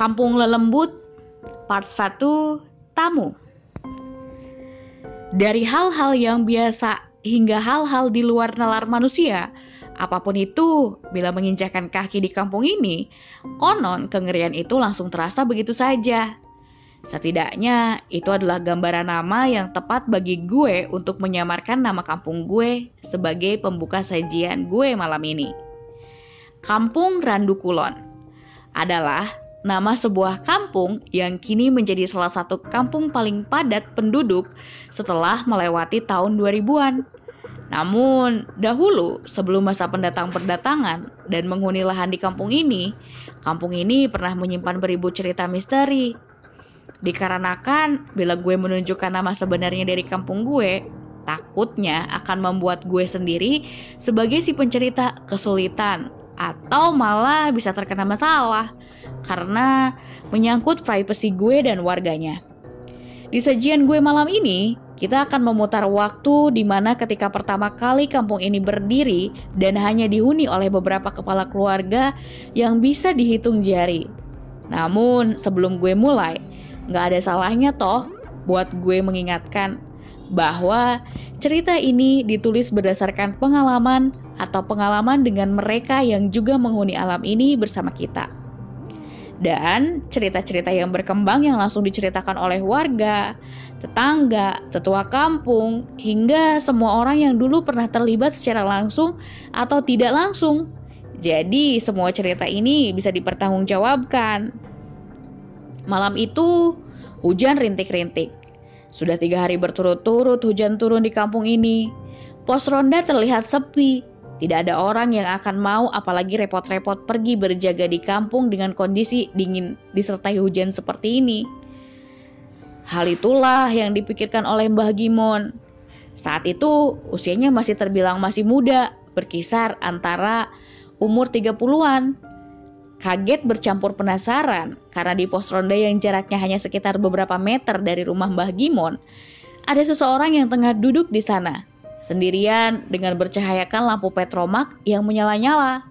Kampung Lelembut Part 1 Tamu Dari hal-hal yang biasa hingga hal-hal di luar nalar manusia, apa pun itu, bila menginjakan kaki di kampung ini, konon kengerian itu langsung terasa begitu saja. Setidaknya, itu adalah gambaran nama yang tepat bagi gue untuk menyamarkan nama kampung gue sebagai pembuka sajian gue malam ini. Kampung Randu Kulon adalah nama sebuah kampung yang kini menjadi salah satu kampung paling padat penduduk setelah melewati tahun 2000-an. Namun, dahulu sebelum masa pendatang perdatangan dan menghuni lahan di kampung ini, kampung ini pernah menyimpan beribu cerita misteri Dikarenakan bila gue menunjukkan nama sebenarnya dari kampung gue, takutnya akan membuat gue sendiri sebagai si pencerita kesulitan atau malah bisa terkena masalah karena menyangkut privasi gue dan warganya. Di sajian gue malam ini, kita akan memutar waktu di mana ketika pertama kali kampung ini berdiri dan hanya dihuni oleh beberapa kepala keluarga yang bisa dihitung jari. Namun, sebelum gue mulai, Gak ada salahnya toh buat gue mengingatkan bahwa cerita ini ditulis berdasarkan pengalaman atau pengalaman dengan mereka yang juga menghuni alam ini bersama kita. Dan cerita-cerita yang berkembang yang langsung diceritakan oleh warga, tetangga, tetua kampung, hingga semua orang yang dulu pernah terlibat secara langsung atau tidak langsung. Jadi, semua cerita ini bisa dipertanggungjawabkan. Malam itu, hujan rintik-rintik. Sudah tiga hari berturut-turut hujan turun di kampung ini. Pos ronda terlihat sepi. Tidak ada orang yang akan mau apalagi repot-repot pergi berjaga di kampung dengan kondisi dingin disertai hujan seperti ini. Hal itulah yang dipikirkan oleh Mbah Gimon. Saat itu usianya masih terbilang masih muda, berkisar antara umur 30-an Kaget bercampur penasaran karena di pos ronda yang jaraknya hanya sekitar beberapa meter dari rumah Mbah Gimon, ada seseorang yang tengah duduk di sana, sendirian dengan bercahayakan lampu petromak yang menyala-nyala.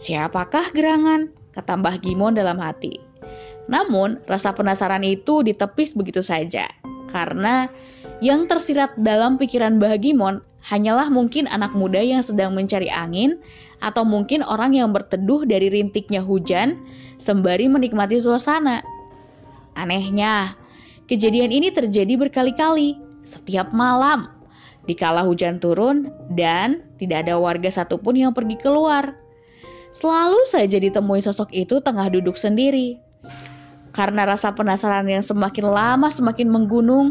Siapakah gerangan? kata Mbah Gimon dalam hati. Namun, rasa penasaran itu ditepis begitu saja, karena yang tersirat dalam pikiran Mbah Gimon hanyalah mungkin anak muda yang sedang mencari angin atau mungkin orang yang berteduh dari rintiknya hujan sembari menikmati suasana. Anehnya, kejadian ini terjadi berkali-kali setiap malam dikala hujan turun dan tidak ada warga satupun yang pergi keluar. Selalu saja ditemui sosok itu tengah duduk sendiri. Karena rasa penasaran yang semakin lama semakin menggunung,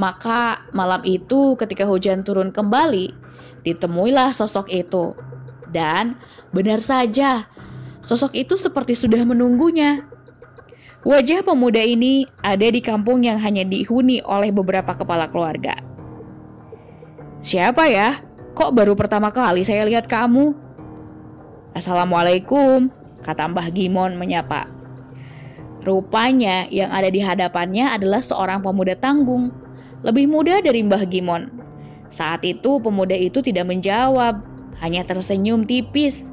maka malam itu ketika hujan turun kembali, ditemuilah sosok itu. Dan benar saja, sosok itu seperti sudah menunggunya. Wajah pemuda ini ada di kampung yang hanya dihuni oleh beberapa kepala keluarga. Siapa ya? Kok baru pertama kali saya lihat kamu? Assalamualaikum, kata Mbah Gimon menyapa. Rupanya yang ada di hadapannya adalah seorang pemuda tanggung lebih muda dari Mbah Gimon. Saat itu pemuda itu tidak menjawab, hanya tersenyum tipis.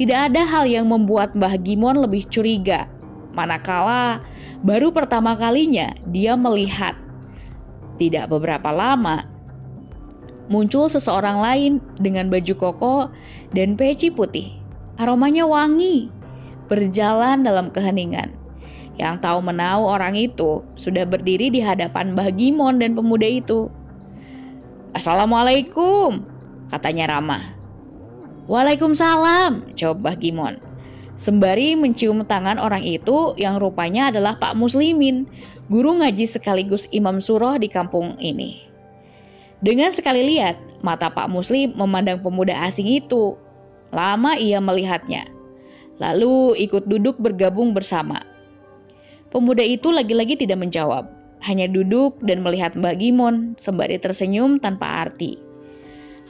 Tidak ada hal yang membuat Mbah Gimon lebih curiga, manakala baru pertama kalinya dia melihat. Tidak beberapa lama, muncul seseorang lain dengan baju koko dan peci putih. Aromanya wangi, berjalan dalam keheningan. Yang tahu menau orang itu sudah berdiri di hadapan Mbah Gimon dan pemuda itu. Assalamualaikum, katanya ramah. Waalaikumsalam, jawab Gimon. Sembari mencium tangan orang itu yang rupanya adalah Pak Muslimin, guru ngaji sekaligus imam surah di kampung ini. Dengan sekali lihat, mata Pak Muslim memandang pemuda asing itu. Lama ia melihatnya, lalu ikut duduk bergabung bersama. Pemuda itu lagi-lagi tidak menjawab, hanya duduk dan melihat Mbah Gimon sembari tersenyum tanpa arti.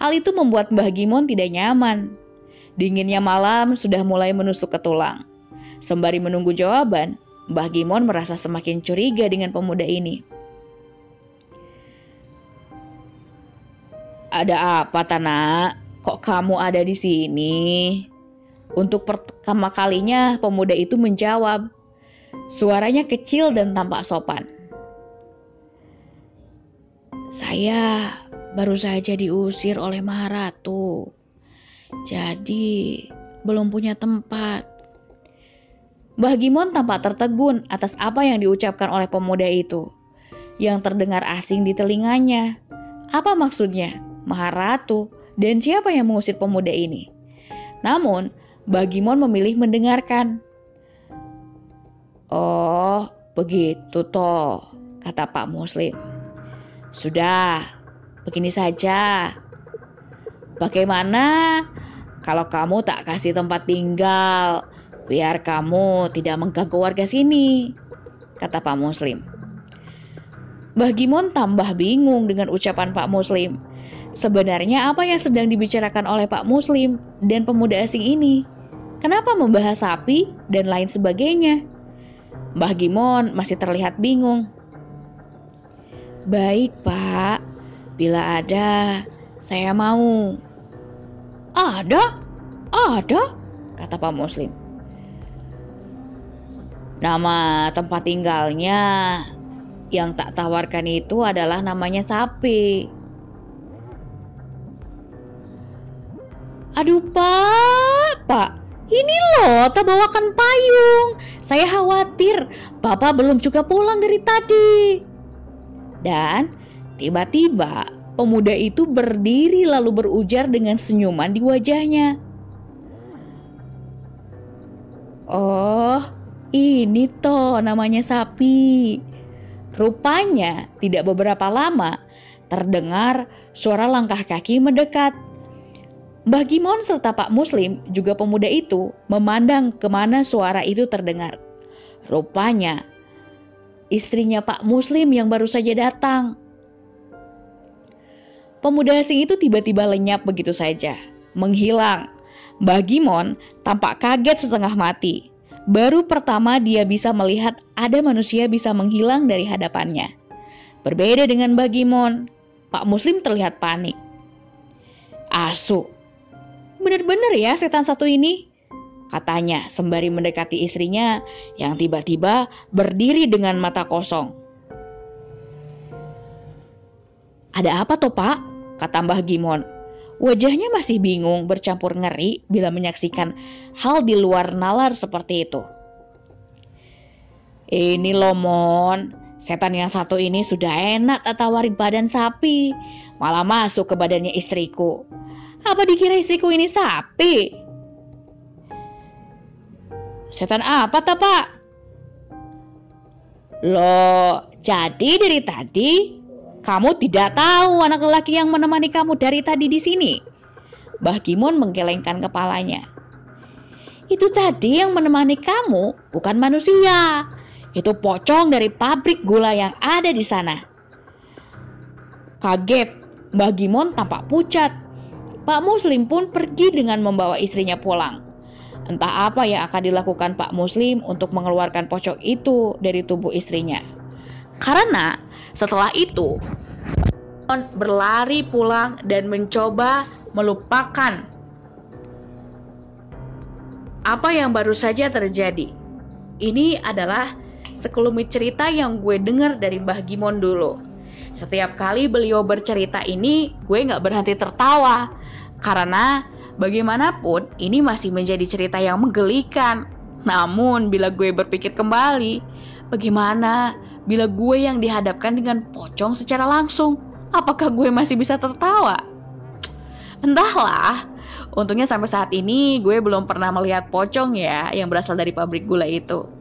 Hal itu membuat Mbah Gimon tidak nyaman. Dinginnya malam sudah mulai menusuk ke tulang. Sembari menunggu jawaban, Mbah Gimon merasa semakin curiga dengan pemuda ini. Ada apa, Tanah? Kok kamu ada di sini? Untuk pertama kalinya pemuda itu menjawab. Suaranya kecil dan tampak sopan. Saya baru saja diusir oleh Maharatu. Jadi belum punya tempat. Mbah Gimon tampak tertegun atas apa yang diucapkan oleh pemuda itu. Yang terdengar asing di telinganya. Apa maksudnya? Maharatu dan siapa yang mengusir pemuda ini? Namun, Mbah Gimon memilih mendengarkan. Oh, begitu toh, kata Pak Muslim. Sudah, begini saja. Bagaimana kalau kamu tak kasih tempat tinggal, biar kamu tidak mengganggu warga sini, kata Pak Muslim. Mbah Gimon tambah bingung dengan ucapan Pak Muslim. Sebenarnya apa yang sedang dibicarakan oleh Pak Muslim dan pemuda asing ini? Kenapa membahas sapi dan lain sebagainya? Mbah Gimon masih terlihat bingung. Baik, Pak. Bila ada, saya mau. Ada? Ada? Kata Pak Muslim. Nama tempat tinggalnya yang tak tawarkan itu adalah namanya sapi. Aduh pak, pak, ini loh tak bawakan payung. Saya khawatir bapak belum juga pulang dari tadi. Dan tiba-tiba pemuda itu berdiri lalu berujar dengan senyuman di wajahnya. Oh, ini toh namanya sapi. Rupanya tidak beberapa lama terdengar suara langkah kaki mendekat. Mbah Gimon serta Pak Muslim, juga pemuda itu, memandang ke mana suara itu terdengar. Rupanya, istrinya Pak Muslim yang baru saja datang. Pemuda asing itu tiba-tiba lenyap begitu saja, menghilang. Mbah Gimon tampak kaget setengah mati. Baru pertama dia bisa melihat ada manusia bisa menghilang dari hadapannya. Berbeda dengan Mbah Gimon, Pak Muslim terlihat panik. Asu, Benar-benar ya setan satu ini, katanya sembari mendekati istrinya yang tiba-tiba berdiri dengan mata kosong. Ada apa toh pak? Kata Mbah Gimon. Wajahnya masih bingung bercampur ngeri bila menyaksikan hal di luar nalar seperti itu. Ini loh Mon, setan yang satu ini sudah enak tawari badan sapi, malah masuk ke badannya istriku. Apa dikira istriku ini sapi? Setan apa tak pak? Loh, jadi dari tadi kamu tidak tahu anak lelaki yang menemani kamu dari tadi di sini? Mbah Kimon menggelengkan kepalanya. Itu tadi yang menemani kamu bukan manusia. Itu pocong dari pabrik gula yang ada di sana. Kaget, Mbah Gimon tampak pucat Pak Muslim pun pergi dengan membawa istrinya pulang. Entah apa yang akan dilakukan Pak Muslim untuk mengeluarkan pocong itu dari tubuh istrinya. Karena setelah itu berlari pulang dan mencoba melupakan apa yang baru saja terjadi. Ini adalah sekelumit cerita yang gue dengar dari Mbah Gimon dulu. Setiap kali beliau bercerita ini, gue nggak berhenti tertawa karena bagaimanapun ini masih menjadi cerita yang menggelikan. Namun bila gue berpikir kembali, bagaimana bila gue yang dihadapkan dengan pocong secara langsung? Apakah gue masih bisa tertawa? Entahlah, untungnya sampai saat ini gue belum pernah melihat pocong ya yang berasal dari pabrik gula itu.